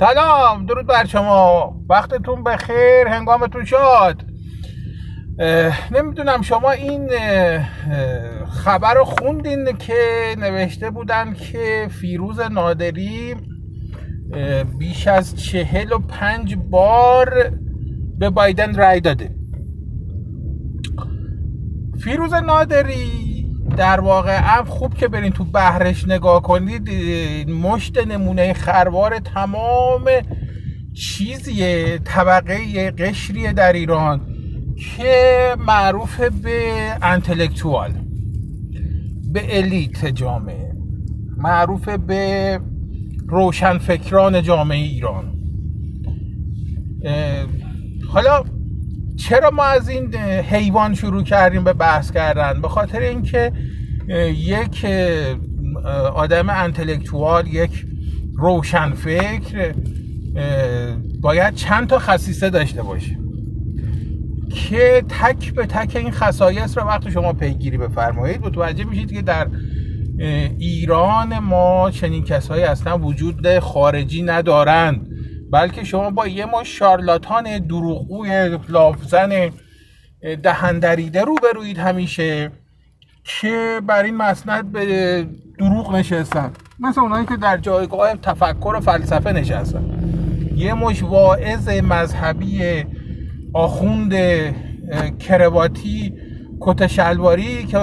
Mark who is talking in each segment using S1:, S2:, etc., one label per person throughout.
S1: سلام درود بر شما. وقتتون بخیر هنگامتون شاد. نمی‌دونم شما این خبر رو خوندین که نوشته بودن که فیروز نادری بیش از چهل و پنج بار به بایدن رای داده. فیروز نادری در واقع هم خوب که برین تو بهرش نگاه کنید. مشت نمونه خروار تمام چیزیه طبقه قشریه در ایران که معروف به انتلکتوال به الیت جامعه معروف به روشنفکران جامعه ایران. حالا چرا ما از این حیوان شروع کردیم به بحث کردن؟ به خاطر اینکه یک آدم انتلکتوال یک روشنفکر باید چند تا خصیصه داشته باشه که تک به تک این خصایص رو وقتی شما پیگیری بفرمایید. متوجه میشید که در ایران ما چنین کسایی اصلا وجود خارجی ندارند. بلکه شما با یه ما شارلاتان دروغگوی لافزن دهندریده رو بروید همیشه که بر این مسند به دروغ نشستن. مثل اونایی که در جایگاه تفکر و فلسفه نشستن. یه مش واعظ مذهبی آخوند کرواتی کت شلواری که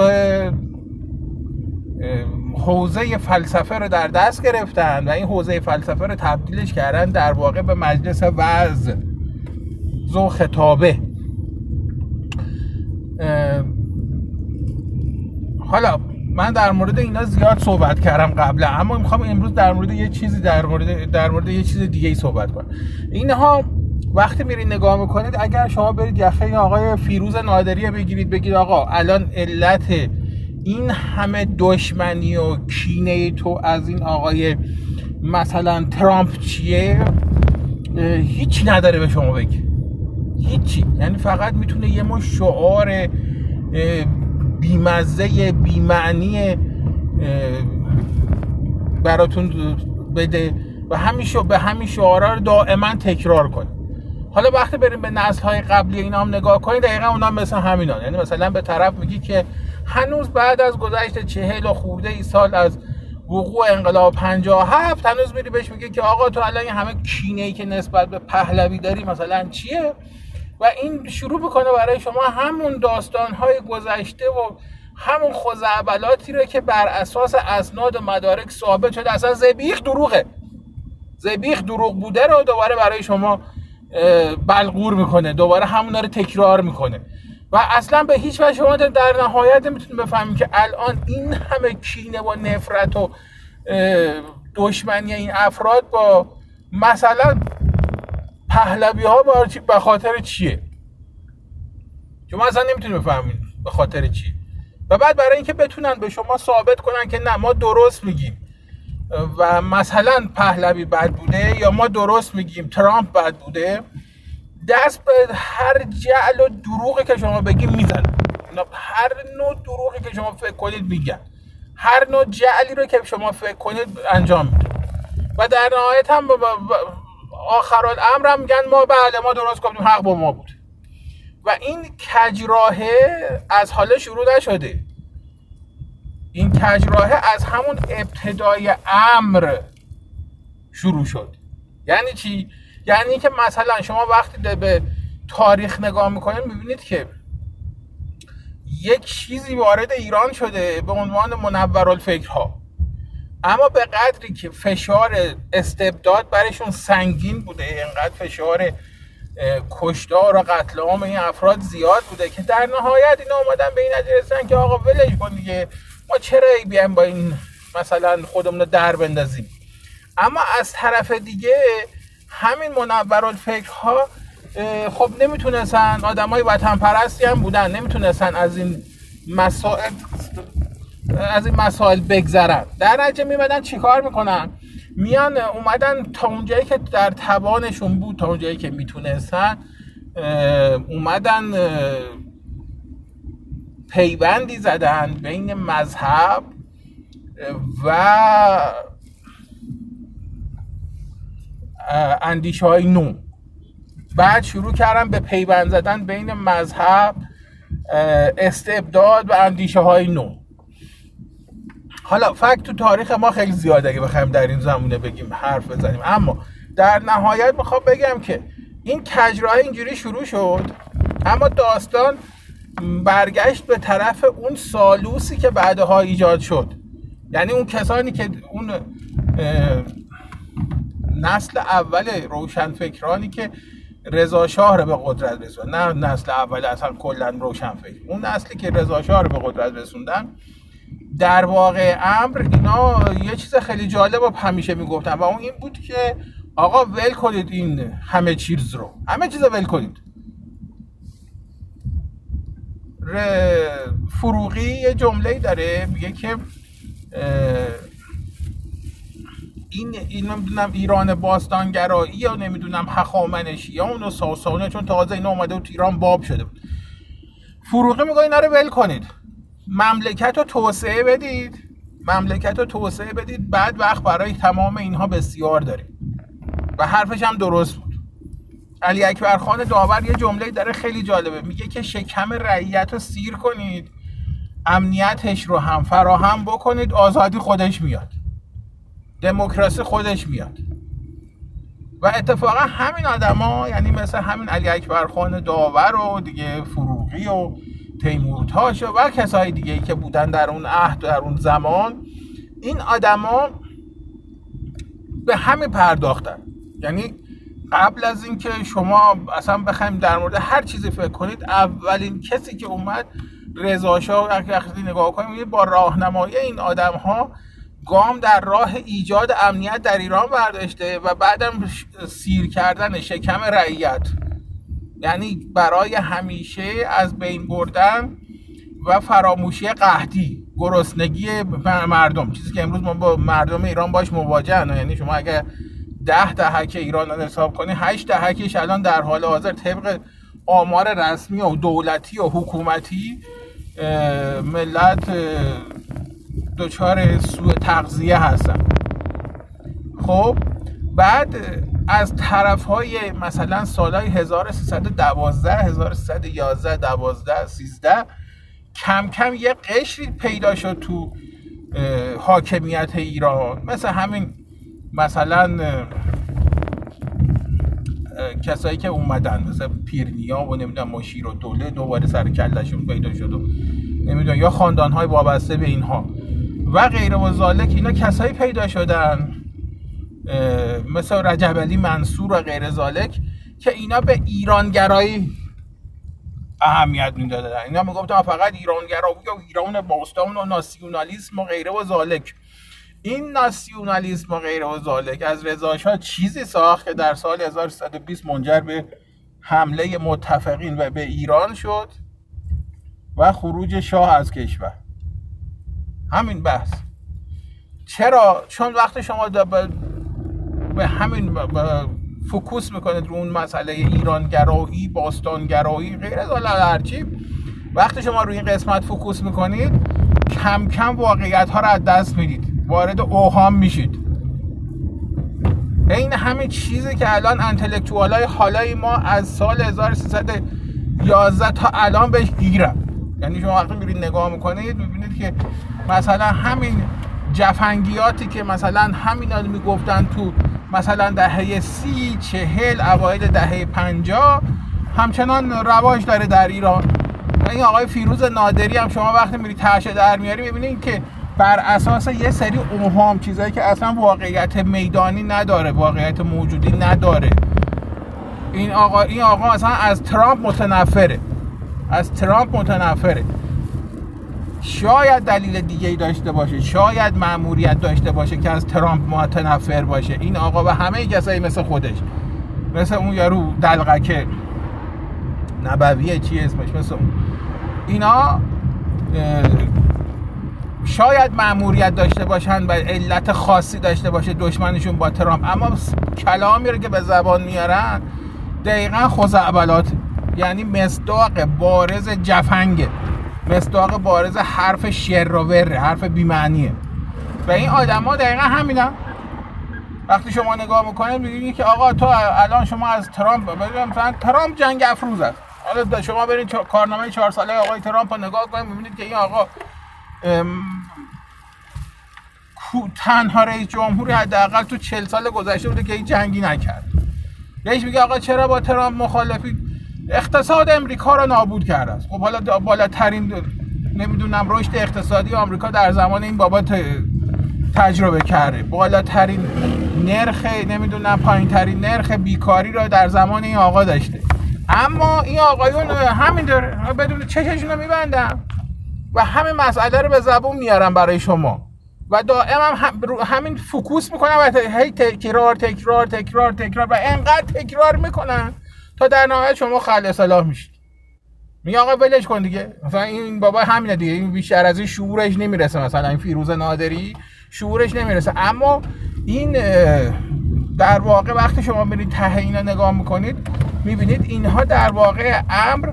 S1: حوزه فلسفه رو در دست گرفتن و این حوزه فلسفه رو تبدیلش کردن در واقع به مجلس وز زو خطابه حالا من در مورد اینا زیاد صحبت کردم قبلا اما می‌خوام امروز در مورد یه چیزی در مورد در مورد یه چیز دیگه ای صحبت کنم. اینها وقتی میرید نگاه می‌کنید اگر شما برید یخه آقای فیروز نادری بگیرید بگید آقا الان علت این همه دشمنی و کینه تو از این آقای مثلا ترامپ چیه؟ هیچی نداره به شما بگی هیچی. یعنی فقط می‌تونه یه ما شعار بیمزه بیمعنی براتون بده و همین به همین شعارها رو دائما تکرار کنه. حالا وقتی بریم به نسل های قبلی اینا هم نگاه کنید دقیقا اونا مثل همینان. یعنی مثلا به طرف میگی که هنوز بعد از گذشت چهل و خورده ای سال از وقوع انقلاب 57 هنوز میری بهش میگه که آقا تو الان همه کینه ای که نسبت به پهلوی داری مثلا چیه؟ و این شروع بکنه برای شما همون داستان های گذشته و همون خزعبلاتی رو که بر اساس اسناد و مدارک ثابت شده. اصلا زبیخ دروغه. زبیخ دروغ بوده رو دوباره برای شما بلغور می‌کنه. دوباره همون رو تکرار می‌کنه. و اصلا به هیچ وجه شما در نهایت نمی‌تونید بفهمید که الان این همه کینه و نفرت و دشمنی این افراد با مثلا پهلوی ها به خاطر چیه؟ شما اصلا نمی‌تونید بفهمید به خاطر چیه. و بعد برای اینکه بتونن به شما ثابت کنن که نه ما درست میگیم. و مثلا پهلوی بد بوده یا ما درست میگیم ترامپ بد بوده دست به هر جعل و دروغی که شما بگیم می‌زنن هر نوع دروغی که شما فکر کنید میگن. هر نوع جعلی رو که شما فکر کنید انجام میده. و در نهایت هم آخر الامر هم میگن ما بله ما درست گفتیم حق با ما بود. و این کجراهه از حالا شروع نشده. این کجراهه از همون ابتدای امر شروع شد. یعنی چی؟ یعنی که مثلا شما وقتی به تاریخ نگاه می‌کنید می‌بینید که یک چیزی وارد ایران شده به عنوان منورالفکرها. اما به قدری که فشار استبداد برشون سنگین بوده اینقدر فشار کشتار و قتل عام این افراد زیاد بوده که در نهایت اینا اومدن به این نتیجه که آقا ولش کن دیگه ما چرا بیایم با این مثلا خودمون رو در بندازیم؟ اما از طرف دیگه همین منورالفکرها خب نمی‌تونستن های وطن پرستی هم بودن نمی‌تونستن از این مسائل از این مسائل بگذرن. در نتیجه میمدن چیکار می‌کنن؟ میان اومدن تا اونجایی که در توانشون بود تا اونجایی که می‌تونستن اومدن پیوندی زدن بین مذهب و اندیشه های نو. بعد شروع کردن به پیوند زدن بین مذهب استبداد و اندیشه های نو. حالا فکت تو تاریخ ما خیلی زیاده اگه بخوایم در این زمونه بگیم حرف بزنیم. اما در نهایت می‌خوام بگم که این کجراه اینجوری شروع شد اما داستان برگشت به طرف اون سالوسی که بعدها ایجاد شد. یعنی اون کسانی که اون نسل اول روشنفکرانی که رضا شاه رو به قدرت رسوندن نه نسل اول اصلا کلا روشنفکر. اون نسلی که رضا شاه رو به قدرت رسوندن در واقع امر اینا یه چیز خیلی جالب و همیشه می‌گفتن و اون این بود که آقا ول کنید این همه چیز رو. همه چیز رو ول کنید. فروغی یه جمله داره میگه که این این نمی‌دونم ایران باستانگرایی یا نمی‌دونم هخامنشیان و ساسانه چون تازه اینا اومده بود ایران باب شده بود. فروغی میگه اینا رو ول کنید. مملکت رو توسعه بدید. مملکت رو توسعه بدید. بعد وقت برای تمام اینها بسیار داریم. و حرفش هم درست بود. علی اکبر خان داور یه جمله داره خیلی جالبه. میگه که شکم رعیت رو سیر کنید. امنیتش رو هم فراهم بکنید. آزادی خودش میاد. دموکراسی خودش میاد. و اتفاقا همین آدما یعنی مثل همین علی اکبر خان داور و دیگه فروغی و تیمورتاش و کسای دیگه که بودن در اون عهد در اون زمان این آدما به همین پرداختن. یعنی قبل از اینکه شما اصلا بخوایم در مورد هر چیزی فکر کنید اولین کسی که اومد رضا شاه وقتی نگاه کنیم با راهنمایی این آدم ها گام در راه ایجاد امنیت در ایران برداشته و بعدم سیر کردن شکم رعیت. یعنی برای همیشه از بین بردن و فراموشی قحطی گرسنگی مردم. چیزی که امروز ما با مردم ایران باش مواجه یعنی شما اگر ده دهک ایران رو حساب کنی هشت دهکش الان در حال حاضر طبق آمار رسمی و دولتی و حکومتی ملت دچار سوء تغذیه هستن خب بعد از طرف های مثلا سالهای 1312 1311 12 13 کم کم یه قشری پیدا شد تو حاکمیت ایران. مثل همین مثلا کسایی که اومدن مثل پیرنیا و نمی‌دونم مشیر و دوله دوباره سر کلشون پیدا شد و نمی‌دونم یا خاندان های وابسته به اینها. و غیر و ذالک اینا کسایی پیدا شدن. مثل رجب منصور و غیر ذالک که اینا به ایرانگرایی اهمیت می‌دادن. اینا می‌گفتن فقط ایرانگرایی و ایران باستان و ناسیونالیسم و غیره و ذالک این ناسیونالیسم و غیره و ذالک از رضا چیزی ساخت که در سال 1320 منجر به حمله متفقین و به ایران شد و خروج شاه از کشور. همین بحث. چرا؟ چون وقتی شما به همین فکوس می‌کنید رو اون مسئله ایرانگرایی باستانگرایی غیر از هرچی وقتی شما روی این قسمت فکوس می‌کنید کم کم واقعیت ها رو از دست می‌دید. وارد اوهام میشید. این همه چیزی که الان انتلکتوال های حالای ما از سال 1311 تا الان بهش گیرن. یعنی شما وقتی میرید نگاه می‌کنید می‌بینید که مثلا همین جفنگیاتی که مثلا همین می‌گفتن تو مثلا دهه سی چهل اوایل دهه پنجا همچنان رواج داره در ایران. این آقای فیروز نادری هم شما وقتی میری تشه در میاری می‌بینید که بر اساس یه سری اوهام چیزایی که اصلا واقعیت میدانی نداره واقعیت موجودی نداره. این آقا این آقا اصلا از ترامپ متنفره. از ترامپ متنفره. شاید دلیل دیگه ای داشته باشه. شاید مأموریت داشته باشه که از ترامپ متنفر باشه. این آقا و همه کسایی مثل خودش. مثل اون یارو دلغکه نبویه چی اسمش؟ مثل اون. اینا شاید مأموریت داشته باشن و علت خاصی داشته باشه دشمنشون با ترامپ. اما کلامی رو که به زبان میارن دقیقا خزعبلات یعنی مصداق بارز جفنگه. مصداق بارز حرف شر و حرف بیمعنیه. و این آدما دقیقا همینا وقتی شما نگاه می‌کنید میگید که آقا تو الان شما از ترامپ مثلا ترامپ جنگ افروز است. حالا شما برید کارنامه چهار ساله آقای ترامپ رو نگاه کنید می‌بینید که این آقا تنها رئیس جمهوری حداقل تو 40 سال گذشته بوده که این جنگی نکرد. رئیس میگه آقا چرا با ترامپ مخالفی؟ اقتصاد امریکا رو نابود کرده است. خب حالا بالاترین نمی‌دونم رشد اقتصادی آمریکا در زمان این بابا تجربه کرده. بالاترین نرخ نمی‌دونم پایین ترین نرخ بیکاری رو در زمان این آقا داشته. اما این آقایون همین داره. بدون چششون رو میبندن و همین مسئله رو به زبون میارن برای شما. و دائم هم همین فکوس می‌کنن و هی تکرار تکرار تکرار تکرار و انقدر تکرار می‌کنن تا در نهایت شما خل اصلاح میشید. میگه آقا ولش کن دیگه. مثلا این بابا همینه دیگه. این بیشتر از این شعورش نمی‌رسه مثلا. این فیروز نادری شعورش نمی‌رسه. اما این در واقع وقتی شما برید ته اینا نگاه می‌کنید می‌بینید اینها در واقع امر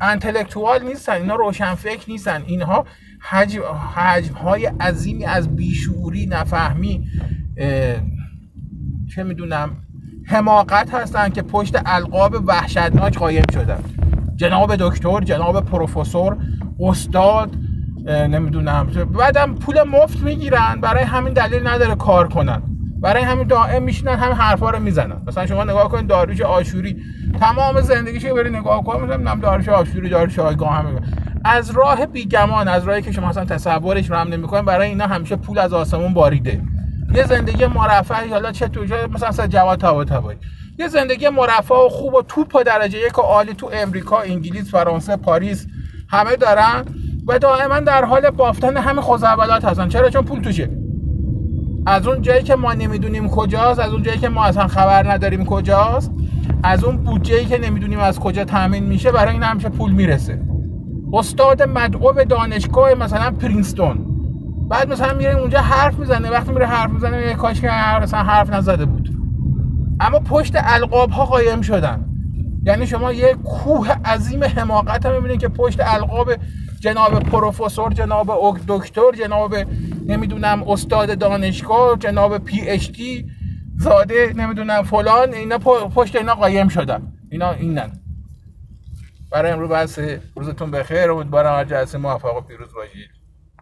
S1: انتلکتوال نیستن. اینا روشنفکر نیستن. اینها حجم, حجم های عظیمی از بیشوری نفهمی چه می‌دونم حماقت هستن که پشت القاب وحشتناک قایم شدن جناب دکتر جناب پروفسور استاد نمی‌دونم بعدم پول مفت می‌گیرن برای همین دلیل نداره کار کنن. برای همین دائم میشینن همین حرفا رو می‌زنن. مثلا شما نگاه کنید داروش آشوری. تمام زندگیشو بری نگاه کن مثلا داروش آشوری داروش آگاه همه از راه بیگمان از راهی که شما اصلا تصورش رو هم نمی‌کنین برای اینا همیشه پول از آسمون باریده. یه زندگی مرفه حالا چه تو مثلا از جواد طباطبایی یه زندگی مرفه و خوب و توپ درجه یک و عالی تو امریکا انگلیس فرانسه پاریس همه دارن و دائما در حال بافتن همه خوزعبلات هستن. چرا؟ چون پول توشه. از اون جایی که ما نمی‌دونیم کجاست از اون جایی که ما اصلا خبر نداریم کجاست از اون بودجه که نمی‌دونیم از کجا تامین میشه برای این همیشه پول می‌رسه. استاد مدعو دانشگاه مثلا پرینستون. بعد مثلا میره اونجا حرف می‌زنه. وقتی میره حرف می‌زنه یه کاش که مثلا حرف نزده بود. اما پشت القاب ها قایم شدن. یعنی شما یه کوه عظیم حماقت هم می‌بینید که پشت القاب جناب پروفسور جناب دکتر جناب نمی‌دونم استاد دانشگاه جناب پی اچ دی زاده نمی‌دونم فلان اینا پشت اینا قایم شدن. اینا اینن. برای امروز بس روزتون بخیر. امیدوارم هر جلسه موفق و پیروز باشید.